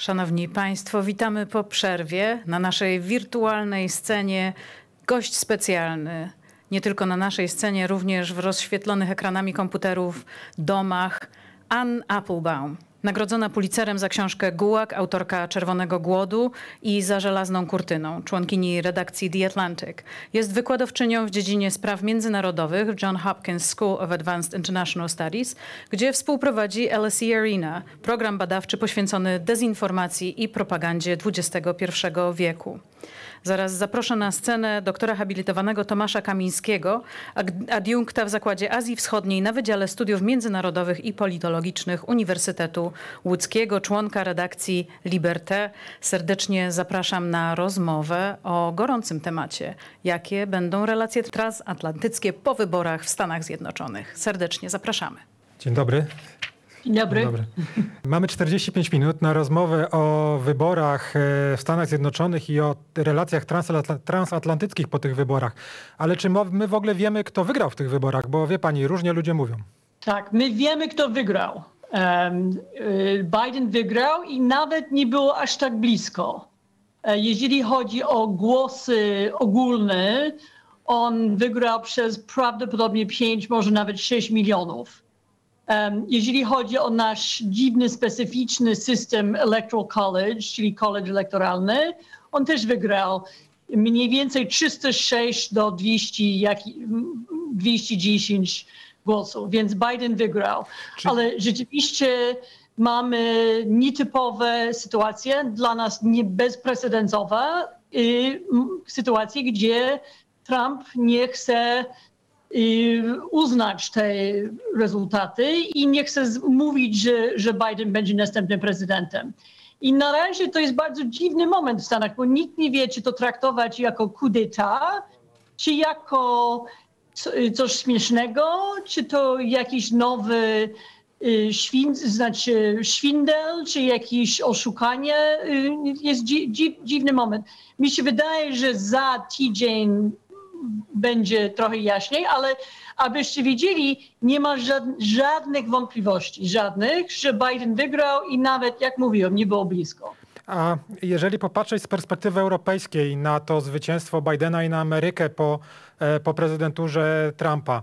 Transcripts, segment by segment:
Szanowni Państwo, witamy po przerwie na naszej wirtualnej scenie. Gość specjalny, nie tylko na naszej scenie, również w rozświetlonych ekranami komputerów domach, Ann Applebaum. Nagrodzona Pulitzerem za książkę Gułak, autorka Czerwonego Głodu i Za żelazną kurtyną, członkini redakcji The Atlantic. Jest wykładowczynią w dziedzinie spraw międzynarodowych w John Hopkins School of Advanced International Studies, gdzie współprowadzi LSE Arena, program badawczy poświęcony dezinformacji i propagandzie XXI wieku. Zaraz zaproszę na scenę doktora habilitowanego Tomasza Kamińskiego, adiunkta w Zakładzie Azji Wschodniej na Wydziale Studiów Międzynarodowych i Politologicznych Uniwersytetu Łódzkiego, członka redakcji Liberté. Serdecznie zapraszam na rozmowę o gorącym temacie. Jakie będą relacje transatlantyckie po wyborach w Stanach Zjednoczonych? Serdecznie zapraszamy. Dzień dobry. Dzień dobry. dobry. Mamy 45 minut na rozmowę o wyborach e, w Stanach Zjednoczonych i o relacjach transatlantyckich po tych wyborach. Ale czy my w ogóle wiemy, kto wygrał w tych wyborach? Bo wie pani, różnie ludzie mówią. Tak, my wiemy, kto wygrał. Um, Biden wygrał i nawet nie było aż tak blisko. E, jeżeli chodzi o głosy ogólne, on wygrał przez prawdopodobnie 5, może nawet 6 milionów. Jeżeli chodzi o nasz dziwny, specyficzny system Electoral College, czyli college elektoralny, on też wygrał mniej więcej 306 do 200, jak, 210 głosów, więc Biden wygrał. Czy... Ale rzeczywiście mamy nietypowe sytuacje, dla nas nie bezprecedensowe, y, sytuacje, gdzie Trump nie chce uznać te rezultaty i nie chce mówić, że, że Biden będzie następnym prezydentem. I na razie to jest bardzo dziwny moment w Stanach, bo nikt nie wie, czy to traktować jako coup d'etat, czy jako coś śmiesznego, czy to jakiś nowy y, świn, znaczy szwindel, czy jakieś oszukanie. Y, jest dzi, dziwny moment. Mi się wydaje, że za tydzień będzie trochę jaśniej, ale abyście wiedzieli, nie ma żadnych wątpliwości, żadnych, że Biden wygrał i nawet, jak mówiłem, nie było blisko. A jeżeli popatrzeć z perspektywy europejskiej na to zwycięstwo Bidena i na Amerykę po, e, po prezydenturze Trumpa,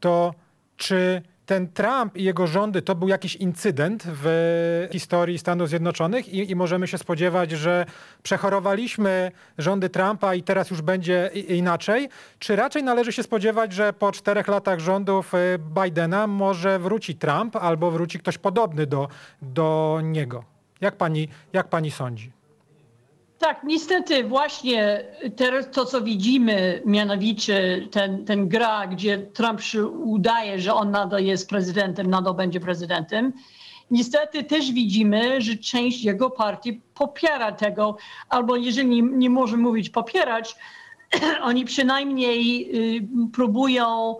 to czy ten Trump i jego rządy to był jakiś incydent w historii Stanów Zjednoczonych i, i, możemy się spodziewać, że przechorowaliśmy rządy Trumpa i teraz już będzie inaczej? Czy raczej należy się spodziewać, że po czterech latach rządów y, Bidena może wróci Trump albo wróci ktoś podobny do, do niego? Jak pani, jak pani sądzi? Tak, niestety właśnie teraz to, co widzimy, mianowicie ten, ten gra, gdzie Trump się udaje, że on nadal jest prezydentem, nadal będzie prezydentem, niestety też widzimy, że część jego partii popiera tego, albo jeżeli nie, może mówić popierać, oni przynajmniej y, próbują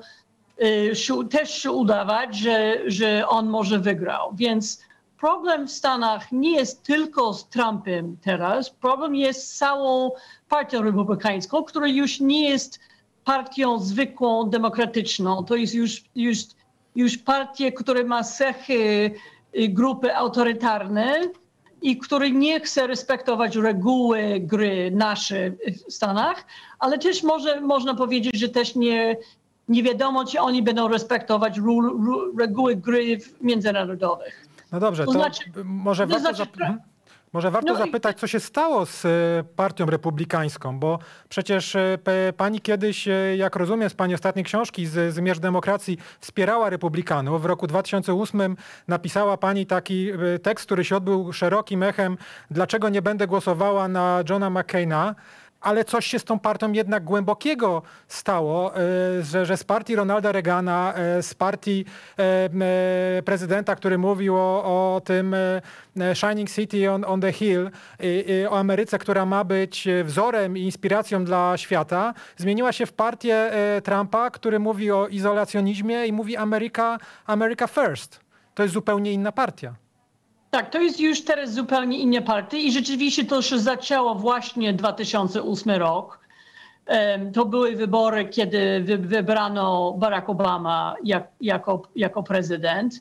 y, też się udawać, że, że on może wygrał. Więc problem w Stanach nie jest tylko z Trumpem teraz, problem jest z całą partią republikańską, która już nie jest partią zwykłą, demokratyczną. To jest już, już, już partia, która ma cechy y, grupy autorytarne i który nie chce respektować reguły gry nasze w Stanach, ale też może, można powiedzieć, że też nie, nie wiadomo, czy oni będą respektować reguły gry międzynarodowych. No dobrze, to, to znaczy, może, warto znaczy, mhm. może warto no zapytać, co się stało z e, partią republikańską, bo przecież e, pani kiedyś, e, jak rozumiem z pani ostatniej książki z Zmierz Demokracji, wspierała republikanów. W roku 2008 napisała pani taki tekst, który się odbył szerokim echem, dlaczego nie będę głosowała na Johna McCaina ale coś się z tą partią jednak głębokiego stało, e, że, że z partii Ronalda Reagana, e, z partii e, prezydenta, który mówił o, o tym Shining City on, on the Hill, o Ameryce, która ma być wzorem i inspiracją dla świata, zmieniła się w partię Trumpa, który mówi o izolacjonizmie i mówi America, America First. To jest zupełnie inna partia. Tak, to jest już teraz zupełnie inna partia i rzeczywiście to się zaczęło właśnie 2008 rok. To były wybory, kiedy wybrano Barack Obama jak, jako, jako prezydent.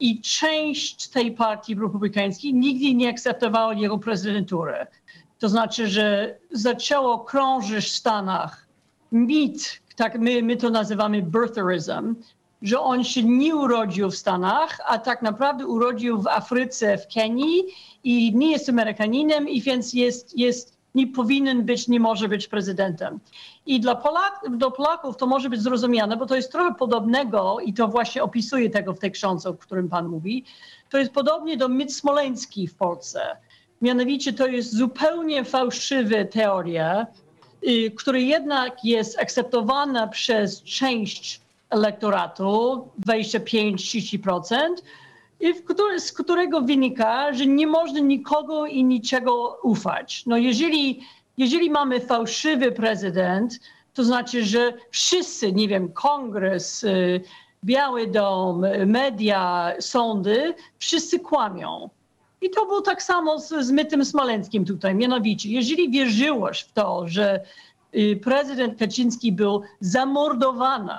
i część tej partii republikańskiej nigdy nie akceptowała jego prezydentury. To znaczy, że zaczęło krążyć w Stanach mit, tak my, my to nazywamy birtherism, że on się nie urodził w Stanach, a tak naprawdę urodził w Afryce, w Kenii i nie jest Amerykaninem i więc jest, jest nie powinien być, nie może być prezydentem. I dla, Polak, dla Polaków to może być zrozumiane, bo to jest trochę podobnego i to właśnie opisuje tego w tej książce, o którym pan mówi. To jest podobnie do mit smoleński w Polsce. Mianowicie to jest zupełnie fałszywa teoria, y, która jednak jest akceptowana przez część elektoratu, 25-30%, i który, z którego wynika, że nie można nikogo i niczego ufać. No jeżeli, jeżeli mamy fałszywy prezydent, to znaczy, że wszyscy, nie wiem, kongres, y, Biały Dom, media, sądy, wszyscy kłamią. I to było tak samo z, z mytem smoleńskim tutaj. Mianowicie, jeżeli wierzyłeś w to, że y, prezydent Kaczyński był zamordowany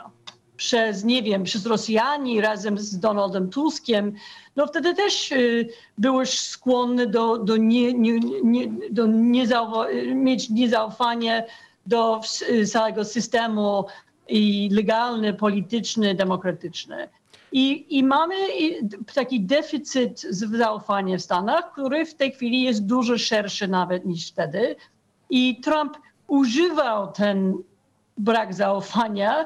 przez, nie wiem, przez Rosjanie razem z Donaldem Tuskiem, no wtedy też y, byłeś skłonny do, do, nie, nie, nie, do niezaufa mieć niezaufanie do całego systemu i legalny, polityczny, demokratyczny. I, I mamy taki deficyt zaufania w Stanach, który w tej chwili jest dużo szerszy nawet niż wtedy. I Trump używał ten brak zaufania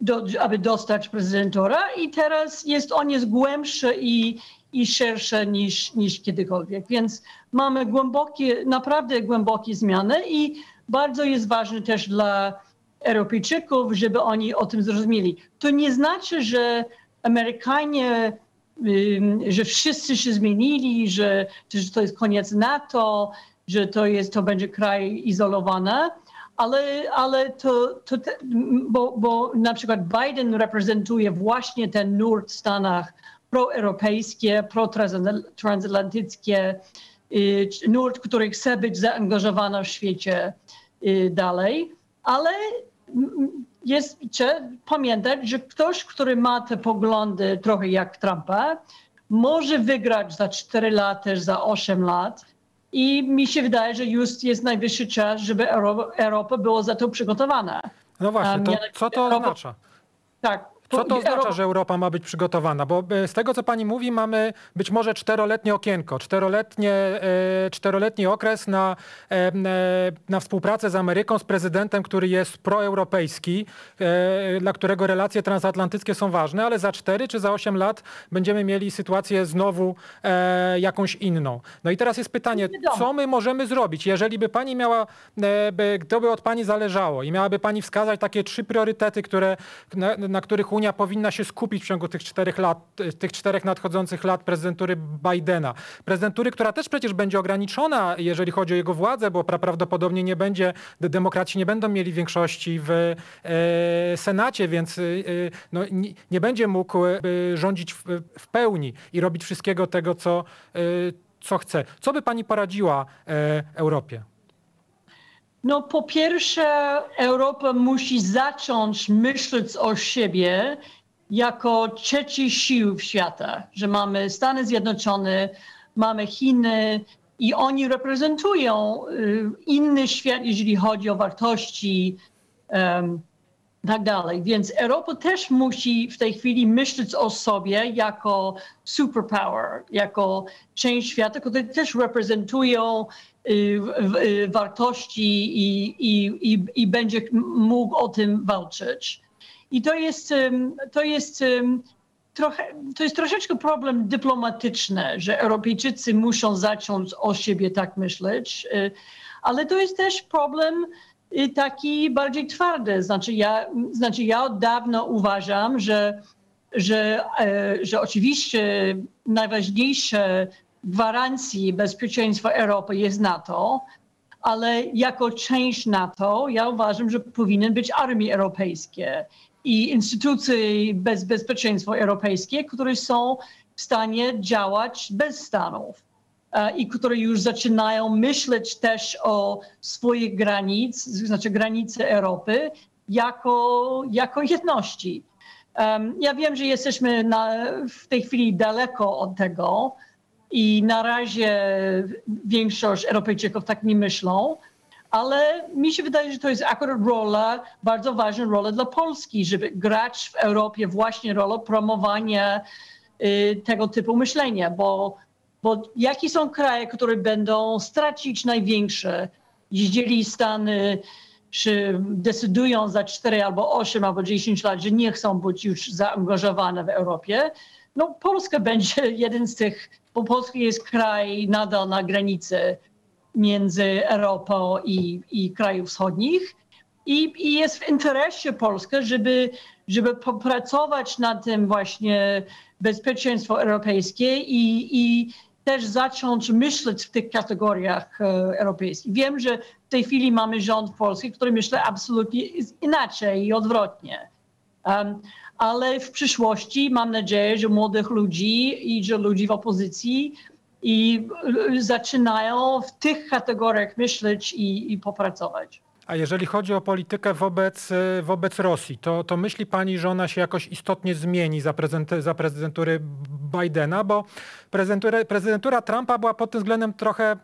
do, aby dostać prezydentora i teraz jest on jest głębszy i, i szerszy niż, niż kiedykolwiek. Więc mamy głębokie, naprawdę głębokie zmiany i bardzo jest ważne też dla Europejczyków, żeby oni o tym zrozumieli. To nie znaczy, że Amerykanie, że wszyscy się zmienili, że, że to jest koniec NATO, że to, jest, to będzie kraj izolowany ale, ale to, to te, bo, bo na przykład Biden reprezentuje właśnie ten nurt w Stanach proeuropejskie, protransatlantyckie, y, nurt, który chce być zaangażowany w świecie y, dalej, ale jest, trzeba pamiętać, że ktoś, który ma te poglądy trochę jak Trumpa, może wygrać za 4 lata, za 8 lat, i mi się wydaje, że już jest najwyższy czas, żeby Europa była za to przygotowana. No właśnie, to, co to oznacza? Tak, co to oznacza, że Europa ma być przygotowana? Bo e, z tego, co pani mówi, mamy być może czteroletnie okienko, czteroletnie, e, czteroletni okres na, e, na współpracę z Ameryką, z prezydentem, który jest proeuropejski, dla którego relacje transatlantyckie są ważne, ale za cztery czy za osiem lat będziemy mieli sytuację znowu jakąś inną. No i teraz jest pytanie, co my możemy zrobić, jeżeli by pani miała, gdyby od pani zależało i miałaby pani wskazać takie trzy priorytety, które, na, na których Unia powinna się skupić w ciągu tych czterech lat, tych czterech nadchodzących lat prezydentury Bidena. Prezydentury, która też przecież będzie ograniczona, jeżeli chodzi o jego władzę, bo prawdopodobnie nie będzie, demokraci nie będą mieli większości w e, Senacie, więc e, no, nie, będzie mógł e, rządzić w, pełni i robić wszystkiego tego, co, e, co chce. Co by pani poradziła e, Europie? No po pierwsze, Europa musi zacząć myśleć o siebie jako trzeci sił w świata, że mamy Stany Zjednoczone, mamy Chiny i oni reprezentują y, inny świat, jeżeli chodzi o wartości um, tak dalej. Więc Europa też musi w tej chwili myśleć o sobie jako superpower, jako część świata, które też reprezentują wartości i, i, i, i będzie mógł o tym walczyć. I to jest, to jest trochę, to jest troszeczkę problem dyplomatyczny, że Europejczycy muszą zacząć o siebie tak myśleć, y, ale to jest też problem taki bardziej twardy. Znaczy ja, znaczy ja od dawna uważam, że, że, e, że oczywiście najważniejsze gwarancji bezpieczeństwa Europy jest NATO, ale jako część NATO ja uważam, że powinny być armie europejskie i instytucje bez bezpieczeństwa europejskie, które są w stanie działać bez Stanów e, i które już zaczynają myśleć też o swoich granic, znaczy granice Europy, jako, jako jedności. Um, ja wiem, że jesteśmy na, w tej chwili daleko od tego i na razie większość Europejczyków tak nie myślą, ale mi się wydaje, że to jest akurat rola, bardzo ważna rola dla Polski, żeby grać w Europie właśnie rolę promowania y, tego typu myślenia, bo, bo jakie są kraje, które będą stracić największe, jeżeli Stany czy decydują za 4 albo 8 albo 10 lat, że nie chcą być już zaangażowane w Europie, no Polska będzie jeden z tych, bo Polska jest kraj nadal na granicy między Europą i, i krajów wschodnich. I, I, jest w interesie Polski, żeby, żeby popracować nad tym właśnie bezpieczeństwo europejskie i, i też zacząć myśleć w tych kategoriach e, europejskich. Wiem, że w tej chwili mamy rząd polski, który myśli absolutnie inaczej i odwrotnie. Um, ale w przyszłości mam nadzieję, że młodych ludzi i że ludzi w opozycji i zaczynają w tych kategoriach myśleć i, i popracować. A jeżeli chodzi o politykę wobec, wobec Rosji, to, to myśli pani, że ona się jakoś istotnie zmieni za, za prezydentury Bidena? Bo prezydentura, prezydentura Trumpa była pod tym względem trochę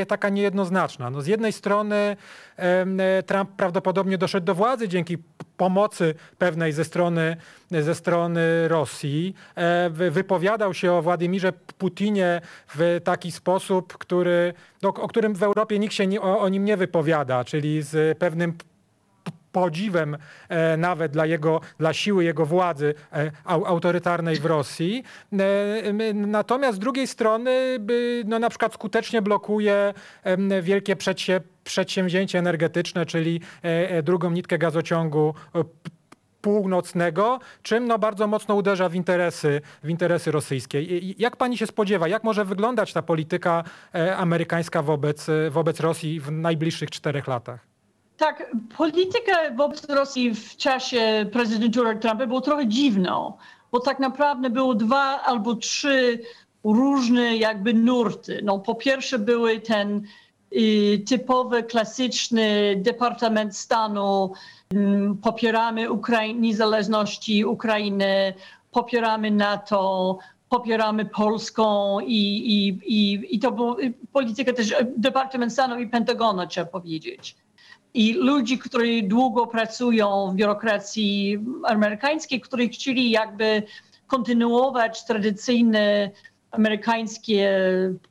e, taka niejednoznaczna. No z jednej strony e, Trump prawdopodobnie doszedł do władzy dzięki pomocy pewnej ze strony, ze strony Rosji. E, wypowiadał się o Władimirze Putinie w taki sposób, który, o którym w Europie nikt się nie, o, o nim nie wypowiada, czyli z pewnym podziwem e, nawet dla, jego, dla siły jego władzy e, autorytarnej w Rosji. Natomiast z drugiej strony no, na przykład skutecznie blokuje wielkie przedsięwzięcie energetyczne, czyli drugą nitkę gazociągu północnego, czym no bardzo mocno uderza w interesy, w interesy rosyjskie. Jak pani się spodziewa, jak może wyglądać ta polityka amerykańska wobec, wobec Rosji w najbliższych czterech latach? Tak, polityka wobec Rosji w czasie prezydentury Trumpa była trochę dziwną, bo tak naprawdę było dwa albo trzy różne jakby nurty. No, po pierwsze były ten y, typowy, klasyczny Departament Stanu, popieramy Ukrai- niezależności Ukrainy, popieramy NATO, popieramy Polską i, i, i, i to była polityka też Departament Stanu i Pentagonu, trzeba powiedzieć. I ludzi, którzy długo pracują w biurokracji amerykańskiej, którzy chcieli jakby kontynuować tradycyjne amerykańskie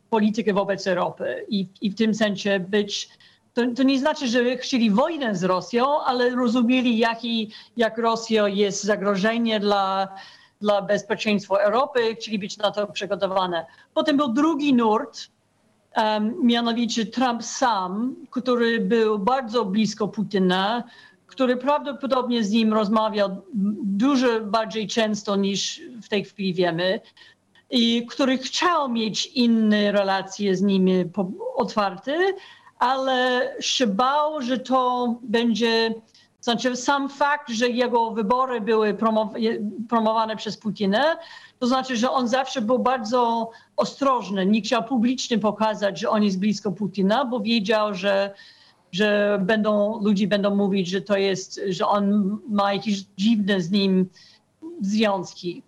politykę wobec Europy i, i w tym sensie być to, to, nie znaczy, że chcieli wojnę z Rosją, ale rozumieli, jaki, jak Rosja jest zagrożenie dla, dla bezpieczeństwa Europy, chcieli być na to przygotowane. Potem był drugi nurt, um, mianowicie Trump sam, który był bardzo blisko Putina, który prawdopodobnie z nim rozmawiał dużo bardziej często niż w tej chwili wiemy i który chciał mieć inne relacje z nimi otwarte, ale się bał, że to będzie, znaczy sam fakt, że jego wybory były promowane przez Putina, to znaczy, że on zawsze był bardzo ostrożny. Nie chciał publicznie pokazać, że on jest blisko Putina, bo wiedział, że, że będą, ludzie będą mówić, że to jest, że on ma jakieś dziwne z nim związki.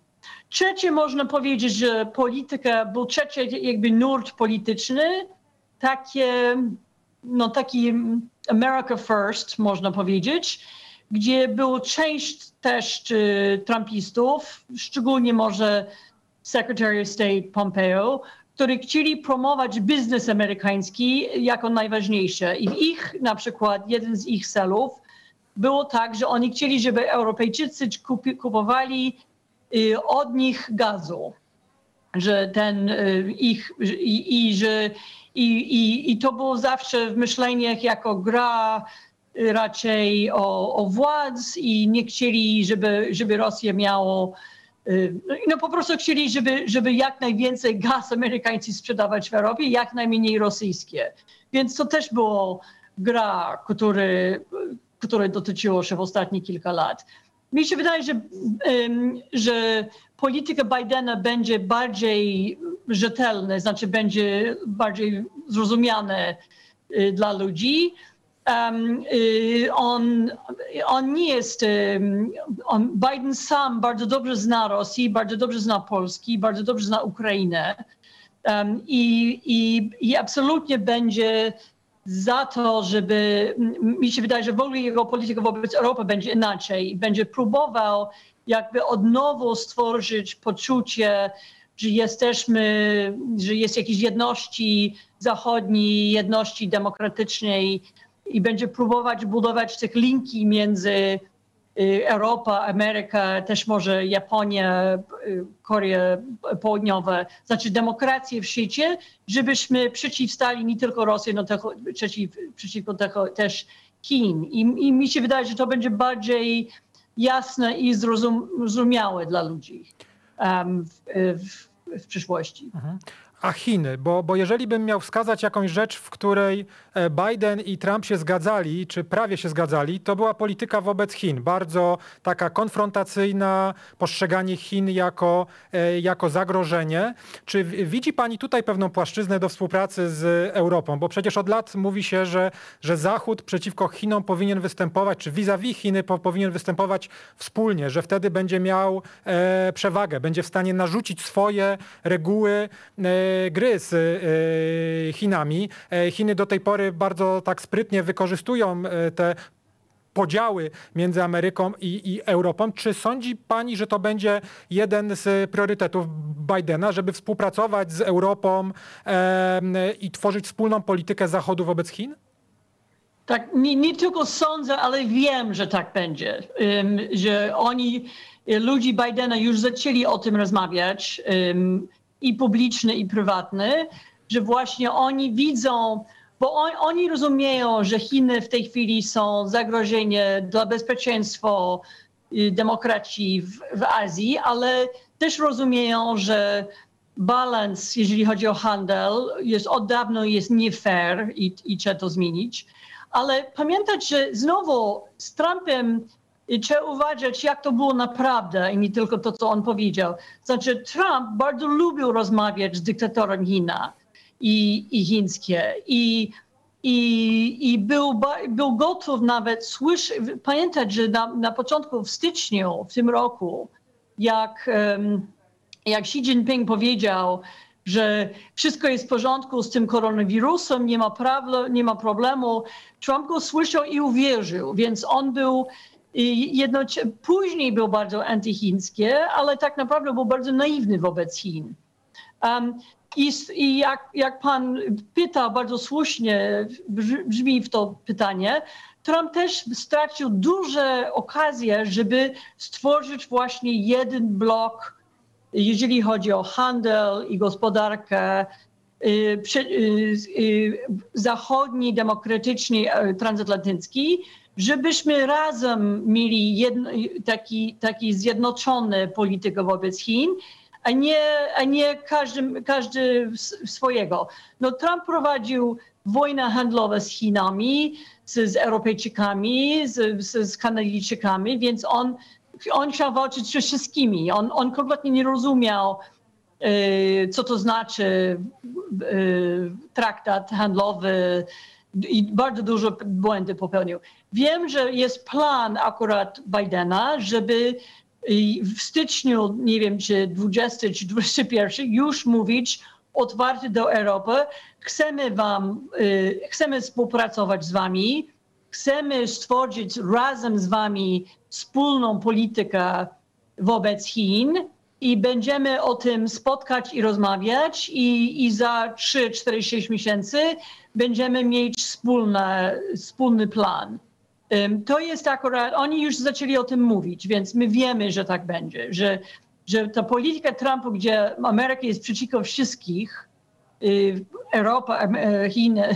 Trzecie można powiedzieć, że polityka, był trzeci jakby nurt polityczny, takie, no taki America First można powiedzieć, gdzie było część też y, trumpistów, szczególnie może Secretary of State Pompeo, którzy chcieli promować biznes amerykański jako najważniejsze. I ich, na przykład, jeden z ich celów było tak, że oni chcieli, żeby Europejczycy kupi, kupowali y, od nich gazu. Że ten y, ich, i, i że i, i, i to było zawsze w myśleniach jako gra raczej o, o władz i nie chcieli, żeby, żeby Rosja miało y, no po prostu chcieli, żeby, żeby jak najwięcej gaz amerykański sprzedawać w Europie, jak najmniej rosyjskie. Więc to też było gra, który, które dotyczyło się w ostatnich kilka lat. Mi się wydaje, że, że polityka Bidena będzie bardziej rzetelna, znaczy będzie bardziej zrozumiane y, dla ludzi. Um, on, on nie jest, on, Biden sam bardzo dobrze zna Rosję, bardzo dobrze zna Polski, bardzo dobrze zna Ukrainę. I, i, i absolutnie będzie za to, żeby, mi się wydaje, że w ogóle jego polityka wobec Europy będzie inaczej. Będzie próbował jakby od nowa stworzyć poczucie, że jesteśmy, że jest jakiejś jedności zachodniej, jedności demokratycznej i będzie próbować budować te linki między Europa, Ameryka, też może Japonia, y, Korea Południowa, znaczy demokrację w świecie, żebyśmy przeciwstali nie tylko Rosji, no tylko przeciw, przeciwko tego też Chin. I, I mi się wydaje, że to będzie bardziej jasne i zrozumiałe dla ludzi um, w, w, w przyszłości. Mhm a Chiny, bo, bo jeżeli bym miał wskazać jakąś rzecz, w której e, Biden i Trump się zgadzali, czy prawie się zgadzali, to była polityka wobec Chin. Bardzo taka konfrontacyjna, postrzeganie Chin jako, e, jako zagrożenie. Czy widzi pani tutaj pewną płaszczyznę do współpracy z Europą? Bo przecież od lat mówi się, że, że Zachód przeciwko Chinom powinien występować, czy vis-a-vis Chiny po, powinien występować wspólnie, że wtedy będzie miał e, przewagę, będzie w stanie narzucić swoje reguły e, gry z e, Chinami. E, Chiny do tej pory bardzo tak sprytnie wykorzystują e, te podziały między Ameryką i, i, Europą. Czy sądzi pani, że to będzie jeden z priorytetów Bidena, żeby współpracować z Europą e, i tworzyć wspólną politykę Zachodu wobec Chin? Tak, nie, nie, tylko sądzę, ale wiem, że tak będzie. Um, że oni, ludzi Bidena już zaczęli o tym rozmawiać. Um, i publiczny, i prywatny, że właśnie oni widzą, bo on, oni rozumieją, że Chiny w tej chwili są zagrożenie dla bezpieczeństwa y, demokracji w, w Azji, ale też rozumieją, że balans, jeżeli chodzi o handel, jest od dawna jest nie fair i, i trzeba to zmienić. Ale pamiętać, że znowu z Trumpem i trzeba uważać, jak to było naprawdę, i nie tylko to, co on powiedział. Znaczy, Trump bardzo lubił rozmawiać z dyktatorem China i, i chińskie. I, i, i był, był gotów nawet słyszeć, pamiętać, że na, na początku, w styczniu w tym roku, jak, jak Xi Jinping powiedział, że wszystko jest w porządku z tym koronawirusem, nie ma, prawo, nie ma problemu. Trump go słyszał i uwierzył, więc on był i później był bardzo antychińskie, ale tak naprawdę był bardzo naiwny wobec Chin. Um, I, i jak, jak pan pyta, bardzo słusznie brzmi w to pytanie, Trump też stracił duże okazje, żeby stworzyć właśnie jeden blok, jeżeli chodzi o handel i gospodarkę, y, y, y, zachodni, demokratyczny, e, transatlantycki, żebyśmy razem mieli jedno, taki, taki zjednoczony politykę wobec Chin, a nie, a nie każdy, każdy swojego. No, Trump prowadził wojnę handlową z Chinami, z, z Europejczykami, z, z, z Kanadyjczykami, więc on, on chciał walczyć ze wszystkimi. On, on kompletnie nie rozumiał, y, co to znaczy y, traktat handlowy, i bardzo dużo błędy popełnił. Wiem, że jest plan akurat Bidena, żeby w styczniu, nie wiem czy 20 czy 21, już mówić otwarty do Europy. Chcemy wam, y, chcemy współpracować z wami, chcemy stworzyć razem z wami wspólną politykę wobec Chin i będziemy o tym spotkać i rozmawiać i, i za 3, 4, 6 miesięcy będziemy mieć wspólne, wspólny plan. To jest akurat, oni już zaczęli o tym mówić, więc my wiemy, że tak będzie, że, że ta polityka Trumpa, gdzie Ameryka jest przeciwko wszystkich, y, Europa, Chiny,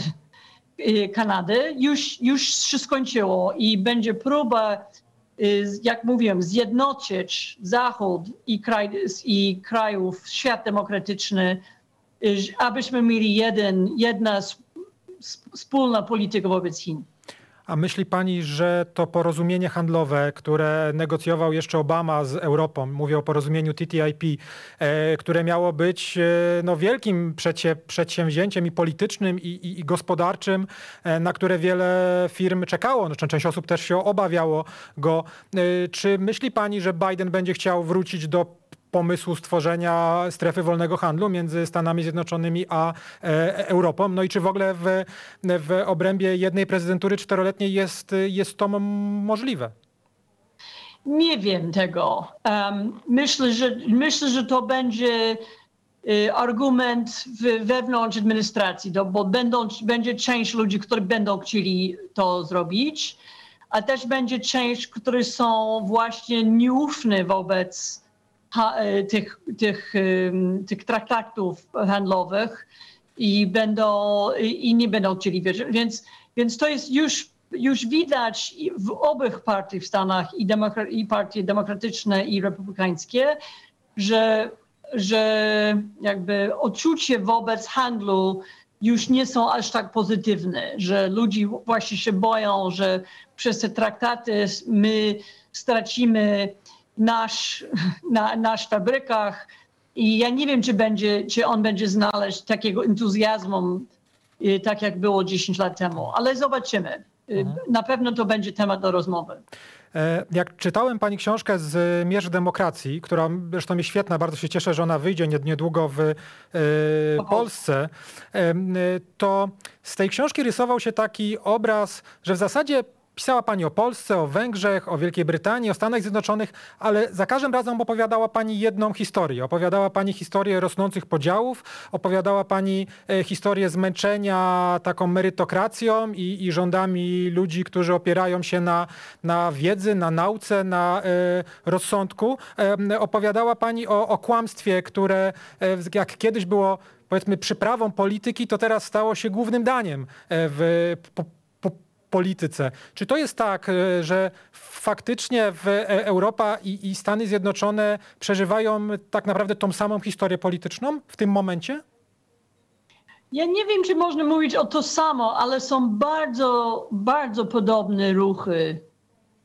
y, Kanady, już, już się skończyło i będzie próba, y, jak mówiłem, zjednoczyć Zachód i, kraj, i krajów, świat demokratyczny, abyśmy mieli jeden, jedna wspólna polityka wobec Chin. A myśli pani, że to porozumienie handlowe, które negocjował jeszcze Obama z Europą, mówię o porozumieniu TTIP, e, które miało być e, no, wielkim przecie, przedsięwzięciem i politycznym, i, i, i gospodarczym, e, na które wiele firm czekało, no, część osób też się obawiało go. Czy myśli pani, że Biden będzie chciał wrócić do pomysłu stworzenia strefy wolnego handlu między Stanami Zjednoczonymi a e, Europą. No i czy w ogóle w, w obrębie jednej prezydentury czteroletniej jest, jest to możliwe? Nie wiem tego. Um, myślę, że, myślę, że to będzie y, argument wewnątrz administracji, bo będą, będzie część ludzi, którzy będą chcieli to zrobić, a też będzie część, którzy są właśnie nieufni wobec tych, tych, tych traktatów handlowych i będą i nie będą chcieli wierzyć. Więc, więc to jest już, już widać w obych partiach w Stanach i, demokra- i partie demokratyczne i republikańskie, że, że jakby odczucie wobec handlu już nie są aż tak pozytywne, że ludzie właśnie się boją, że przez te traktaty my stracimy nasz, na, nasz fabrykach i ja nie wiem, czy, będzie, czy on będzie znaleźć takiego entuzjazmu, y, tak jak było 10 lat temu, ale zobaczymy. Y, mhm. Na pewno to będzie temat do rozmowy. E, jak czytałem pani książkę z Mierz Demokracji, która zresztą jest świetna, bardzo się cieszę, że ona wyjdzie niedługo w Polsce, to z tej książki rysował się taki obraz, że w zasadzie Pisała pani o Polsce, o Węgrzech, o Wielkiej Brytanii, o Stanach Zjednoczonych, ale za każdym razem opowiadała pani jedną historię. Opowiadała pani historię rosnących podziałów, opowiadała pani e, historię zmęczenia taką merytokracją i, i rządami ludzi, którzy opierają się na, na wiedzy, na nauce, na e, rozsądku. Opowiadała pani o, o kłamstwie, które e, jak kiedyś było powiedzmy przyprawą polityki, to teraz stało się głównym daniem w polityce. Czy to jest tak, e, że faktycznie e, Europa i, i Stany Zjednoczone przeżywają tak naprawdę tą samą historię polityczną w tym momencie? Ja nie wiem, czy można mówić o to samo, ale są bardzo, bardzo podobne ruchy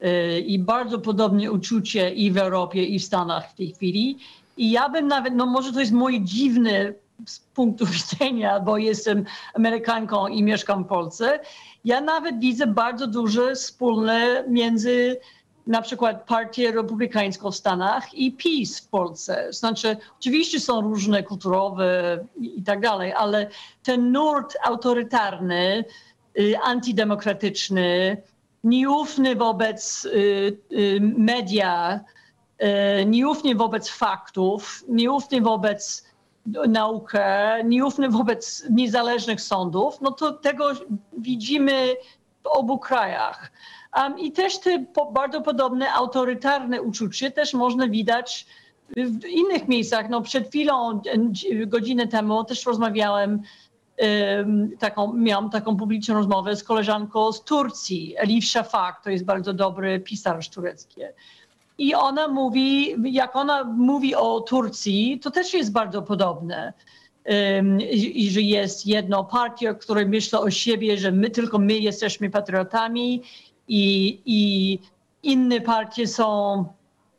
yy, i bardzo podobne uczucie i w Europie, i w Stanach w tej chwili. I ja bym nawet, no może to jest moje dziwne z punktu widzenia, bo jestem Amerykanką i mieszkam w Polsce, ja nawet widzę bardzo duże wspólne między na przykład partię republikańską w Stanach i PiS w Polsce. Znaczy, oczywiście są różne kulturowe i, tak dalej, ale ten nurt autorytarny, y, antydemokratyczny, nieufny wobec y, y, media, nieufny wobec faktów, nieufny wobec naukę, nieufny wobec niezależnych sądów, no to tego widzimy w obu krajach. Um, I też te po, bardzo podobne autorytarne uczucie też można widać w innych miejscach. No przed chwilą, godzinę temu też rozmawiałem, um, taką, miałam taką publiczną rozmowę z koleżanką z Turcji, Elif Shafak, to jest bardzo dobry pisarz turecki. I ona mówi, jak ona mówi o Turcji, to też jest bardzo podobne. I, że jest jedna partia, która myśli o siebie, że my tylko my jesteśmy patriotami i, i inne partie są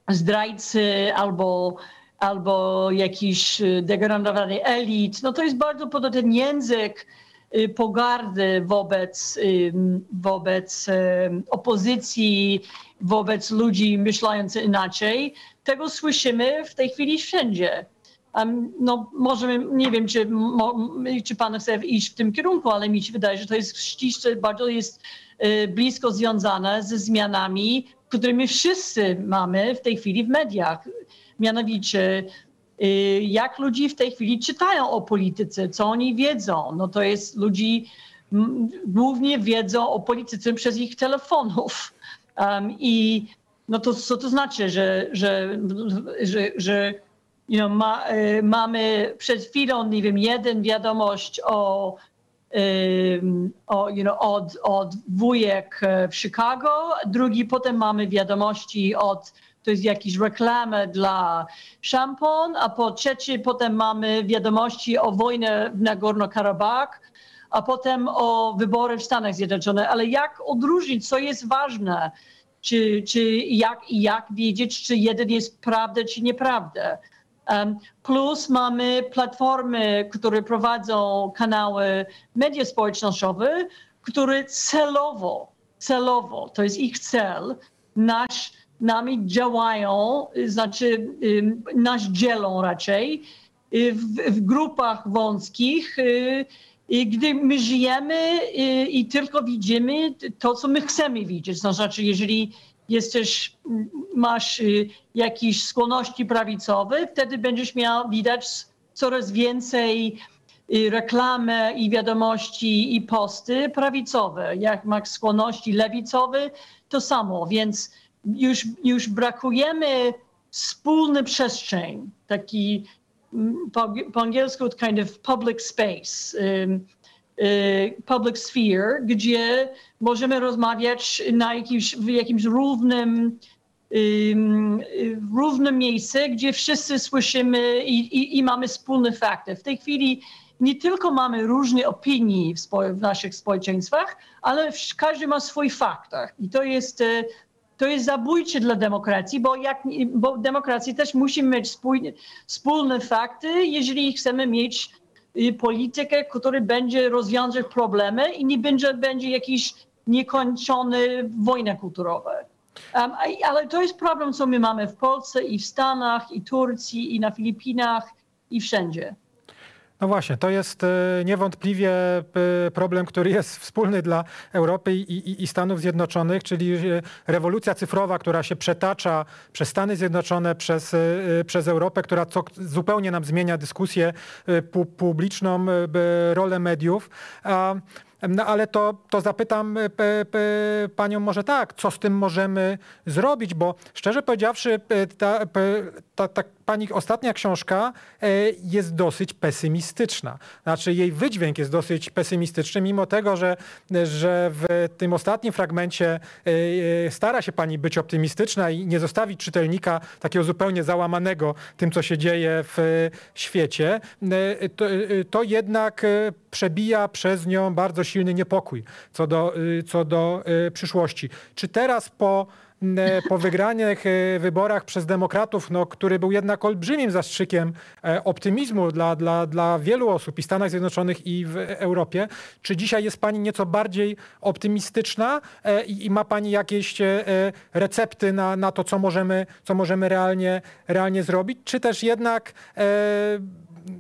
zdrajcy albo, albo jakiś degradowany elit. No to jest bardzo podobny ten język y, pogardy wobec, wobec opozycji wobec ludzi myślących inaczej. Tego słyszymy w tej chwili wszędzie. Um, no, może nie wiem, czy, mo, czy pan chce iść w tym kierunku, ale mi się wydaje, że to jest ściśle, bardzo jest y, blisko związane ze zmianami, które my wszyscy mamy w tej chwili w mediach. Mianowicie, y, jak ludzie w tej chwili czytają o polityce, co oni wiedzą. No to jest ludzi głównie wiedzą o polityce przez ich telefonów. Um, I no to co to znaczy, że, że, że, że you know, ma, y, mamy przed chwilą, nie wiem, jeden wiadomość o, y, o, you know, od, od wujek e, w Chicago, drugi potem mamy wiadomości od to jest jakiś reklamę dla szampon, a po trzecie potem mamy wiadomości o wojnie w Nagorno-Karabach, a potem o wybory w Stanach Zjednoczonych. Ale jak odróżnić, co jest ważne? Czy, czy jak, jak wiedzieć, czy jeden jest prawda, czy nieprawda? Plus mamy platformy, które prowadzą kanały media społecznościowe, które celowo, celowo, to jest ich cel, nasz, nami działają, znaczy nas dzielą raczej y, w, w grupach wąskich, y, gdy my żyjemy i, i, tylko widzimy to, co my chcemy widzieć. To znaczy, jeżeli jesteś, masz y, jakieś skłonności prawicowe, wtedy będziesz miał widać coraz więcej y, reklamy i wiadomości i posty prawicowe. Jak masz skłonności lewicowe, to samo. Więc już, już brakujemy wspólny przestrzeń, taki po, angielsku kind of public space, um, y, public sphere, gdzie możemy rozmawiać na jakimś, w jakimś równym, um, równym miejscu, gdzie wszyscy słyszymy i, i, i, mamy wspólne fakty. W tej chwili nie tylko mamy różne opinie w naszych społeczeństwach, ale każdy ma swój faktach. I to jest y, to jest zabójcze dla demokracji, bo, jak, bo demokracji też musimy mieć spój, wspólne fakty, jeżeli chcemy mieć y, politykę, która będzie rozwiązać problemy i nie będzie, będzie jakiś niekończony wojna kulturowa. Um, ale to jest problem, co my mamy w Polsce i w Stanach, i Turcji, i na Filipinach, i wszędzie. No właśnie, to jest e, niewątpliwie e, problem, który jest wspólny dla Europy i, i, i, Stanów Zjednoczonych, czyli e, rewolucja cyfrowa, która się przetacza przez Stany Zjednoczone, przez, przez Europę, która co, zupełnie nam zmienia dyskusję publiczną, rolę mediów. No ale to, to zapytam panią może tak, co z tym możemy zrobić, bo szczerze powiedziawszy, ta, ta, ta pani ostatnia książka e, jest dosyć pesymistyczna. Znaczy jej wydźwięk jest dosyć pesymistyczny, mimo tego, że, że w tym ostatnim fragmencie stara się pani być optymistyczna i nie zostawić czytelnika takiego zupełnie załamanego tym, co się dzieje w świecie, to, to jednak przebija przez nią bardzo silny niepokój co do, co do przyszłości. Czy teraz po po wygranych y, wyborach przez demokratów, no, który był jednak olbrzymim zastrzykiem e, optymizmu dla, dla, dla wielu osób i w Stanach Zjednoczonych i w Europie. Czy dzisiaj jest pani nieco bardziej optymistyczna e, i, i ma pani jakieś e, recepty na, na to, co możemy, co możemy realnie, realnie zrobić? Czy też jednak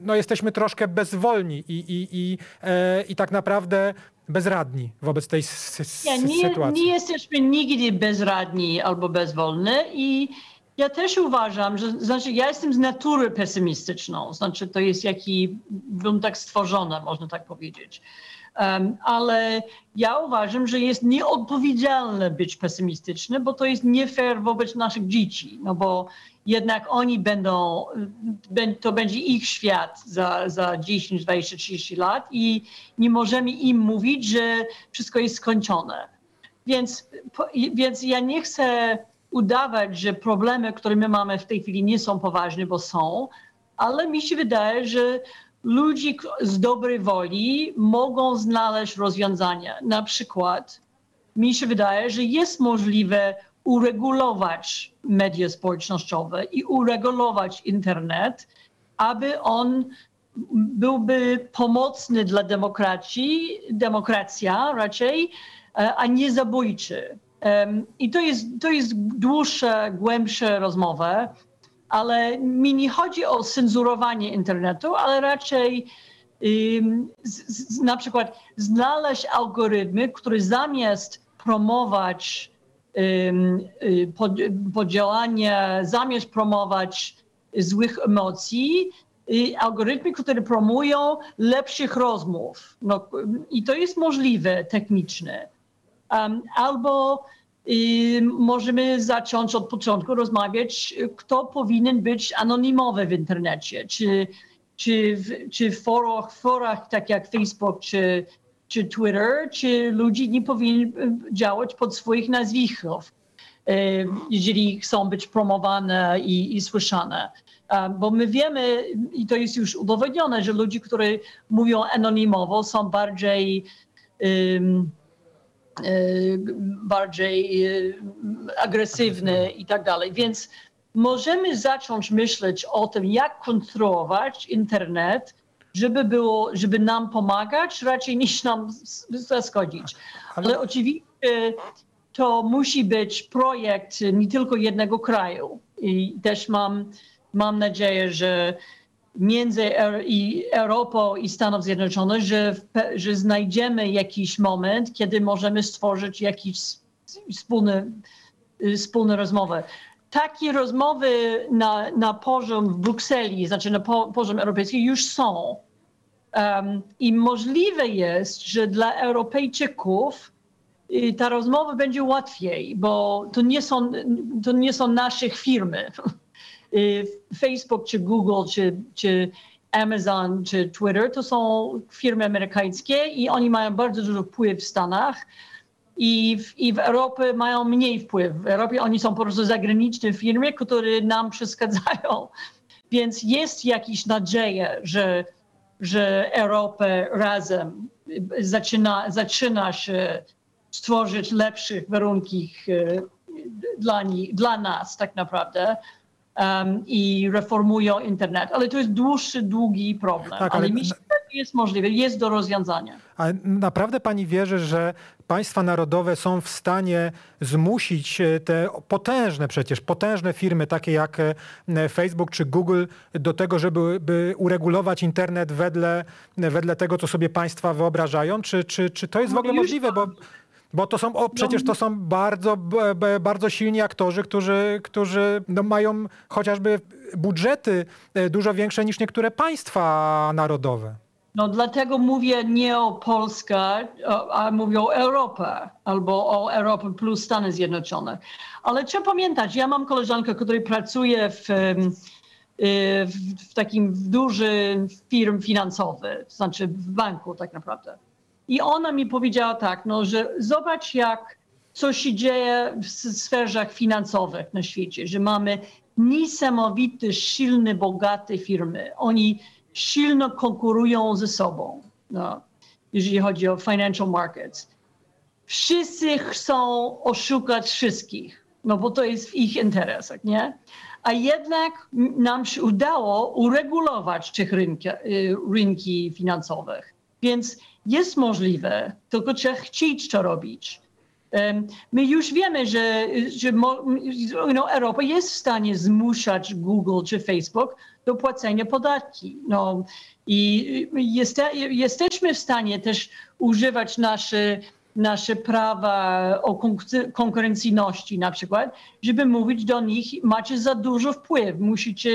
no, jesteśmy troszkę bezwolni i, i, i, e, i tak naprawdę bezradni wobec tej nie, nie, sytuacji. Nie jesteśmy nigdy bezradni albo bezwolni i ja też uważam, że znaczy ja jestem z natury pesymistyczną, znaczy to jest jaki, bym tak stworzona, można tak powiedzieć. Um, ale ja uważam, że jest nieodpowiedzialne być pesymistyczny, bo to jest nie fair wobec naszych dzieci, no bo jednak oni będą, to będzie ich świat za, za 10, 20, 30 lat i nie możemy im mówić, że wszystko jest skończone. Więc, więc ja nie chcę udawać, że problemy, które my mamy w tej chwili nie są poważne, bo są, ale mi się wydaje, że ludzie z dobrej woli mogą znaleźć rozwiązania. Na przykład mi się wydaje, że jest możliwe uregulować media społecznościowe i uregulować internet, aby on byłby pomocny dla demokracji, demokracja raczej, e, a nie zabójczy. I to jest, to jest dłuższa, głębsza rozmowa, ale mi nie chodzi o cenzurowanie internetu, ale raczej z, z, na przykład znaleźć algorytmy, które zamiast promować Y, podziałanie, zamiast promować złych emocji, y, algorytmy, które promują lepszych rozmów. No, I to jest możliwe technicznie. Albo y, możemy zacząć od początku rozmawiać, kto powinien być anonimowy w internecie. Czy, czy, w, czy w forach, forach tak jak Facebook, czy czy Twitter, czy ludzie nie powinni e, działać pod swoich nazwisków. jeżeli chcą być promowane i, i słyszane. Bo my wiemy, i to jest już udowodnione, że ludzie, którzy mówią anonimowo, są bardziej um, bardziej agresywne i tak dalej. Więc możemy zacząć myśleć o tym, jak kontrolować internet, żeby, było, żeby nam pomagać, raczej niż nam zaszkodzić. Ale, Ale oczywiście to musi być projekt nie tylko jednego kraju. I też mam, mam nadzieję, że między Europą i Stanów Zjednoczonych, że, że znajdziemy jakiś moment, kiedy możemy stworzyć jakieś wspólne, wspólne rozmowy. Takie rozmowy na, na poziom w Brukseli, znaczy na po, poziom europejski już są. Um, I możliwe jest, że dla Europejczyków y, ta rozmowa będzie łatwiej, bo to nie są, to nie są nasze firmy. Y, Facebook, czy Google, czy, czy Amazon, czy Twitter to są firmy amerykańskie i oni mają bardzo dużo wpływ w Stanach. I w, I w Europie mają mniej wpływ. W Europie oni są po prostu zagraniczne firmy, które nam przeszkadzają. Więc jest jakaś nadzieja, że, że Europa razem zaczyna, zaczyna się stworzyć lepszych warunki e, dla, dla nas tak naprawdę um, i reformują internet. Ale to jest dłuższy, długi problem. Tak, ale, ale myślę, że jest możliwe, jest do rozwiązania. Ale naprawdę pani wierzy, że państwa narodowe są w stanie zmusić e, te potężne przecież, potężne firmy takie jak e, Facebook czy Google do tego, żeby by uregulować internet wedle, wedle tego, co sobie państwa wyobrażają? Czy, czy, czy to jest w ogóle możliwe? Bo bo to są, o, przecież to są bardzo, bardzo silni aktorzy, którzy, którzy no, mają chociażby budżety e, dużo większe niż niektóre państwa narodowe. No dlatego mówię nie o Polskę, a mówię o Europę albo o Europę plus Stany Zjednoczone. Ale trzeba pamiętać, ja mam koleżankę, która pracuje w, w, w takim dużym firm finansowy, znaczy w banku tak naprawdę. I ona mi powiedziała tak, no, że zobacz jak co się dzieje w sferach finansowych na świecie, że mamy niesamowite, silne, bogate firmy. Oni silno konkurują ze sobą, no, jeżeli chodzi o financial markets. Wszyscy chcą oszukać wszystkich, no bo to jest w ich interesach, nie? A jednak nam się udało uregulować tych rynki, y, rynki finansowych. Więc jest możliwe, tylko trzeba chcieć to robić. My już wiemy, że, że no, Europa jest w stanie zmuszać Google czy Facebook do płacenia podatki. No, I jeste, jesteśmy w stanie też używać nasze, nasze prawa o konkurencyjności na przykład, żeby mówić do nich, macie za dużo wpływ, musicie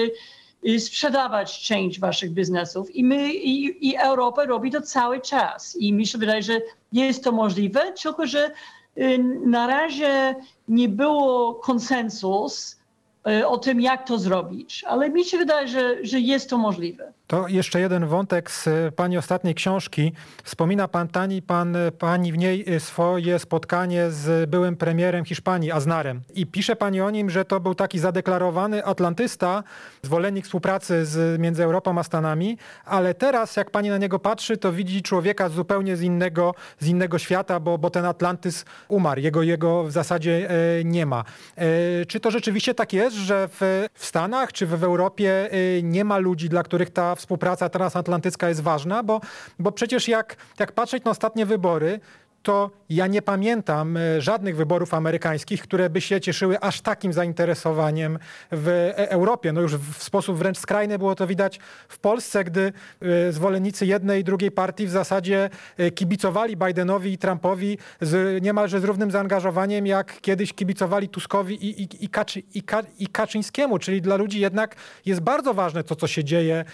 sprzedawać część waszych biznesów i my, i, i Europa robi to cały czas. I mi się wydaje, że jest to możliwe, tylko że y, na razie nie było konsensus y, o tym, jak to zrobić, ale mi się wydaje, że, że jest to możliwe. To jeszcze jeden wątek z pani ostatniej książki. Wspomina pan, tani, pan, pani w niej swoje spotkanie z byłym premierem Hiszpanii, Aznarem. I pisze pani o nim, że to był taki zadeklarowany atlantysta, zwolennik współpracy z, między Europą a Stanami, ale teraz jak pani na niego patrzy, to widzi człowieka zupełnie z innego, z innego świata, bo, bo ten Atlantys umarł. Jego, jego w zasadzie e, nie ma. E, czy to rzeczywiście tak jest, że w, w Stanach czy w, w Europie e, nie ma ludzi, dla których ta współpraca transatlantycka jest ważna, bo, bo przecież jak, jak patrzeć na ostatnie wybory, to ja nie pamiętam e, żadnych wyborów amerykańskich, które by się cieszyły aż takim zainteresowaniem w e, Europie. No już w sposób wręcz skrajny było to widać w Polsce, gdy e, zwolennicy jednej i drugiej partii w zasadzie kibicowali Bidenowi i Trumpowi z niemalże z równym zaangażowaniem, jak kiedyś kibicowali Tuskowi i, i, i, Kaczy, i, i Kaczyńskiemu. Czyli dla ludzi jednak jest bardzo ważne to, co się dzieje,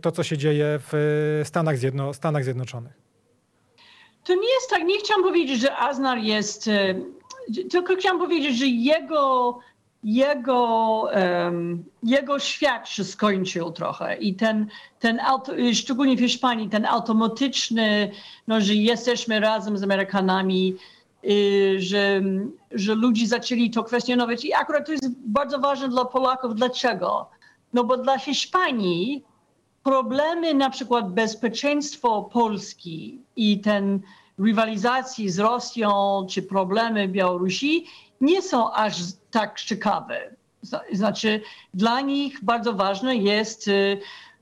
to, co się dzieje w Stanach, Zjedno, Stanach Zjednoczonych. To nie jest tak, nie chciałam powiedzieć, że Aznar jest, e, tylko chciałam powiedzieć, że jego, jego, um, jego świat się skończył trochę i ten, ten szczególnie w Hiszpanii, ten automatyczny, no, że jesteśmy razem z Amerykanami, że, że ludzie zaczęli to kwestionować. I akurat to jest bardzo ważne dla Polaków. Dlaczego? No bo dla Hiszpanii problemy na przykład bezpieczeństwo Polski i ten rywalizacji z Rosją czy problemy Białorusi nie są aż tak ciekawe. Znaczy dla nich bardzo ważne jest, y,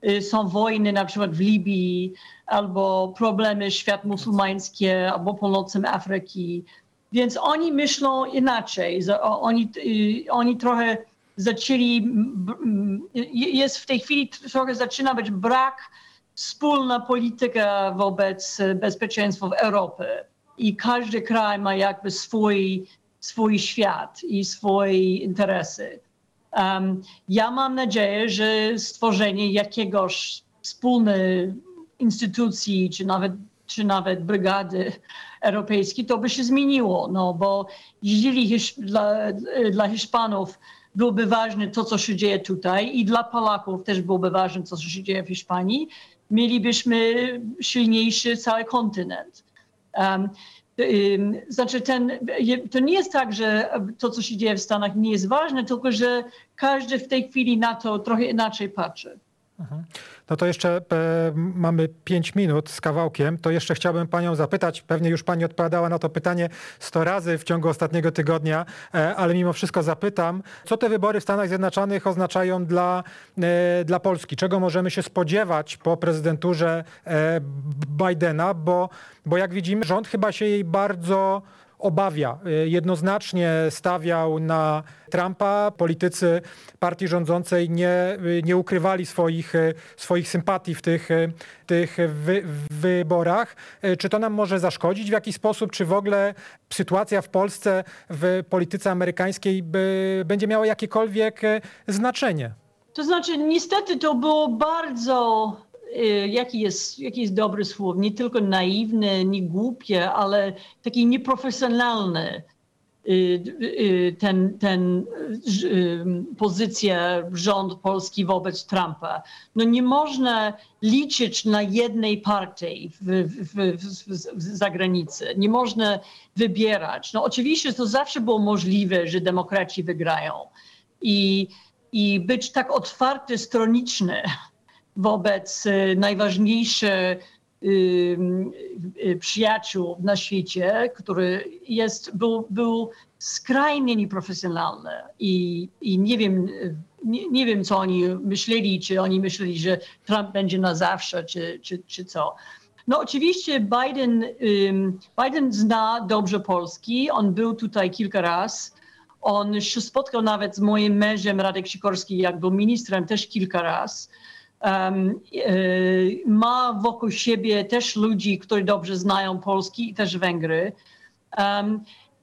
y, są wojny na przykład w Libii albo problemy świat muzułmański albo północnej Afryki. Więc oni myślą inaczej. Oni, y, oni trochę zaczęli, jest w tej chwili trochę zaczyna być brak wspólna polityka wobec bezpieczeństwa w Europie. I każdy kraj ma jakby swój, swój świat i swoje interesy. Um, ja mam nadzieję, że stworzenie jakiegoś wspólnej instytucji, czy nawet, czy nawet brygady europejskiej, to by się zmieniło, no bo jeżeli dla, dla Hiszpanów byłoby ważne to, co się dzieje tutaj i dla Polaków też byłoby ważne co się dzieje w Hiszpanii, mielibyśmy silniejszy cały kontynent. Um, znaczy ten, to nie jest tak, że to, co się dzieje w Stanach nie jest ważne, tylko że każdy w tej chwili na to trochę inaczej patrzy. Mhm. No to jeszcze e, mamy pięć minut z kawałkiem. To jeszcze chciałbym panią zapytać, pewnie już pani odpowiadała na to pytanie 100 razy w ciągu ostatniego tygodnia, e, ale mimo wszystko zapytam, co te wybory w Stanach Zjednoczonych oznaczają dla, e, dla Polski? Czego możemy się spodziewać po prezydenturze e, Bidena? Bo, bo jak widzimy, rząd chyba się jej bardzo obawia. Y, jednoznacznie stawiał na Trumpa. Politycy partii rządzącej nie, y, nie ukrywali swoich, y, swoich sympatii w tych, tych wy, wyborach. Czy to nam może zaszkodzić w jakiś sposób? Czy w ogóle sytuacja w Polsce w polityce amerykańskiej by, będzie miała jakiekolwiek znaczenie? To znaczy, niestety to było bardzo jaki jest, jaki jest dobry słów, nie tylko naiwny, nie głupie, ale taki nieprofesjonalny y, y, ten, ten pozycja rząd polski wobec Trumpa. No nie można liczyć na jednej partii w, w, w, w zagranicy. Nie można wybierać. No oczywiście to zawsze było możliwe, że demokraci wygrają. I, i być tak otwarty, stroniczny wobec y, najważniejszych y, y, przyjaciół na świecie, który jest, był, był skrajnie nieprofesjonalny i, i nie wiem, nie, nie, wiem, co oni myśleli, czy oni myśleli, że Trump będzie na zawsze, czy, czy, czy co. No oczywiście Biden, Biden zna dobrze Polski, on był tutaj kilka razy. On się spotkał nawet z moim mężem Radek Sikorski, jak był ministrem, też kilka razy ma wokół siebie też ludzi, którzy dobrze znają Polski i też Węgry.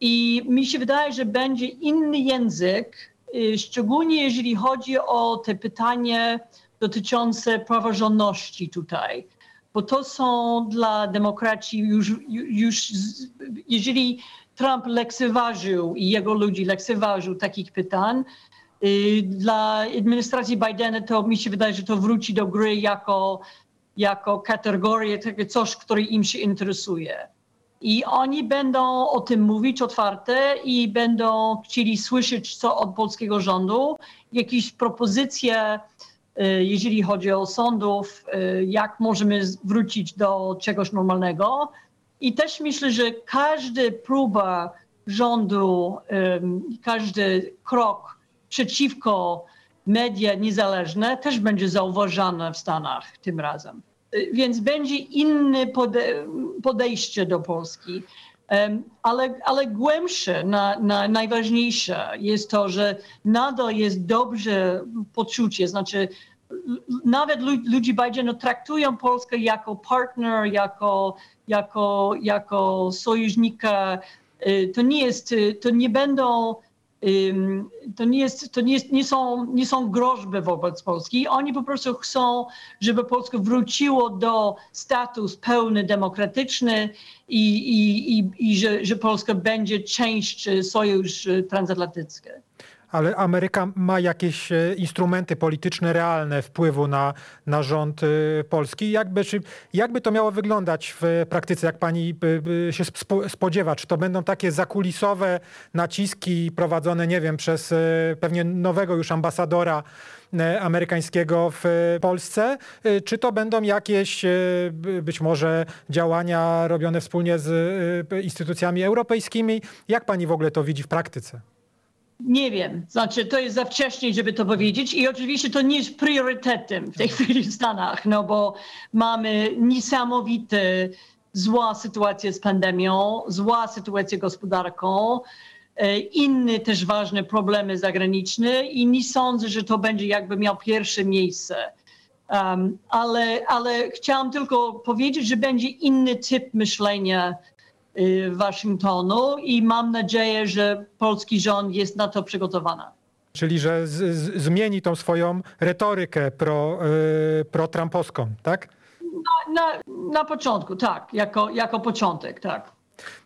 I mi się wydaje, że będzie inny język, y, szczególnie jeżeli chodzi o te pytanie dotyczące praworządności tutaj. Bo to są dla demokracji już, już jeżeli Trump lekceważył i jego ludzi lekceważył takich pytań, dla administracji Bidena to mi się wydaje, że to wróci do gry jako, jako kategoria, takie coś, które im się interesuje. I oni będą o tym mówić otwarte i będą chcieli słyszeć co od polskiego rządu, jakieś propozycje, y, jeżeli chodzi o sądów, y, jak możemy wrócić do czegoś normalnego. I też myślę, że każda próba rządu, każdy krok przeciwko media niezależne też będzie zauważane w Stanach tym razem. Y, więc będzie inne pode podejście do Polski. Ale, ale głębsze, na, na, najważniejsze jest to, że nadal jest dobrze poczucie, znaczy nawet ludzi Bidenu traktują Polskę jako partner, jako, jako, jako sojusznika. Y, to nie jest, to nie będą to, nie, jest, to nie, jest, nie, są, nie są groźby wobec Polski. Oni po prostu chcą, żeby Polska wróciło do status pełny demokratyczny i, i, i, i że, że Polska będzie część sojuszu transatlantyckiego. Ale Ameryka ma jakieś e, instrumenty polityczne realne wpływu na, na rząd e, polski. Jakby, czy, jakby to miało wyglądać w praktyce, jak pani e, się spo- spodziewa? Czy to będą takie zakulisowe naciski prowadzone, nie wiem, przez e, pewnie nowego już ambasadora e, amerykańskiego w e, Polsce, e, czy to będą jakieś e, być może działania robione wspólnie z e, instytucjami europejskimi? Jak pani w ogóle to widzi w praktyce? Nie wiem, znaczy to jest za wcześnie, żeby to powiedzieć. I oczywiście to nie jest priorytetem w tej chwili w Stanach, no bo mamy niesamowite zła sytuację z pandemią, zła sytuację gospodarką, e, inne też ważne problemy zagraniczne i nie sądzę, że to będzie jakby miał pierwsze miejsce. Um, ale, ale chciałam tylko powiedzieć, że będzie inny typ myślenia Waszyngtonu i mam nadzieję, że polski rząd jest na to przygotowany. Czyli, że z, z, zmieni tą swoją retorykę pro, yy, pro-trumpowską, tak? Na, na początku, tak, jako, jako początek, tak.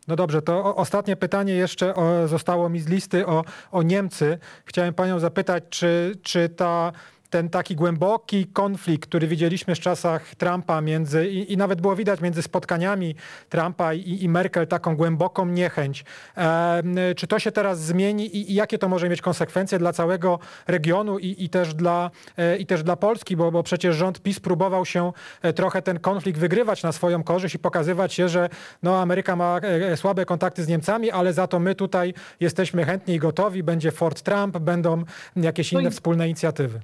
No dobrze, to ostatnie pytanie jeszcze o, zostało mi z listy o, o Niemcy. Chciałem panią zapytać, czy, czy ta, ten taki głęboki konflikt, który widzieliśmy w czasach Trumpa między, i, i nawet było widać między spotkaniami Trumpa i, i Merkel, taką głęboką niechęć. E, czy to się teraz zmieni i, i jakie to może mieć konsekwencje dla całego regionu i, też, dla, e, i też dla Polski, bo, bo przecież rząd PiS próbował się e, trochę ten konflikt wygrywać na swoją korzyść i pokazywać się, że no, Ameryka ma e, słabe kontakty z Niemcami, ale za to my tutaj jesteśmy chętni i gotowi, będzie Fort Trump, będą jakieś inne wspólne inicjatywy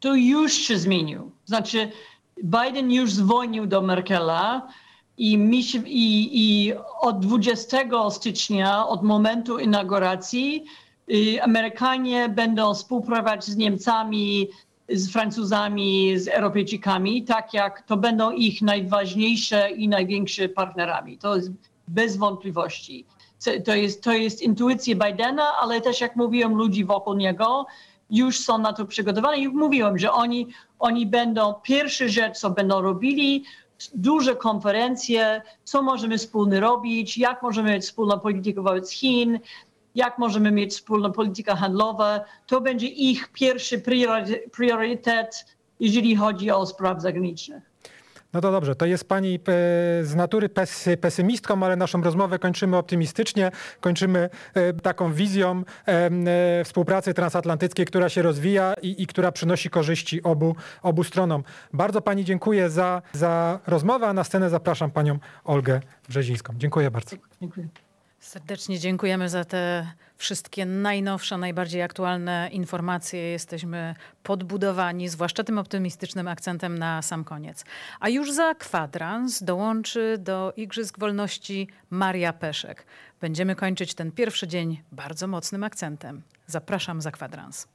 to już się zmienił. Znaczy, Biden już dzwonił do Merkela i, mi się, i, i od 20 stycznia, od momentu inauguracji, y, Amerykanie będą współpracować z Niemcami, z Francuzami, z Europejczykami, tak jak to będą ich najważniejsze i największe partnerami. To jest bez wątpliwości. To jest, to jest intuicja Bidena, ale też, jak mówiłem, ludzi wokół niego już są na to przygotowani. I mówiłem, że oni, oni będą, pierwsza rzecz, co będą robili, duże konferencje, co możemy wspólnie robić, jak możemy mieć wspólną politykę wobec Chin, jak możemy mieć wspólną politykę handlową. To będzie ich pierwszy priorytet, jeżeli chodzi o sprawy zagraniczne. No to dobrze, to jest pani e, z natury pesymistką, ale naszą rozmowę kończymy optymistycznie, kończymy e, taką wizją e, współpracy transatlantyckiej, która się rozwija i, i która przynosi korzyści obu, obu stronom. Bardzo pani dziękuję za, za rozmowę, a na scenę zapraszam panią Olgę Brzezińską. Dziękuję bardzo. Dziękuję. Serdecznie dziękujemy za te wszystkie najnowsze, najbardziej aktualne informacje. Jesteśmy podbudowani, zwłaszcza tym optymistycznym akcentem na sam koniec. A już za kwadrans dołączy do Igrzysk Wolności Maria Peszek. Będziemy kończyć ten pierwszy dzień bardzo mocnym akcentem. Zapraszam za kwadrans.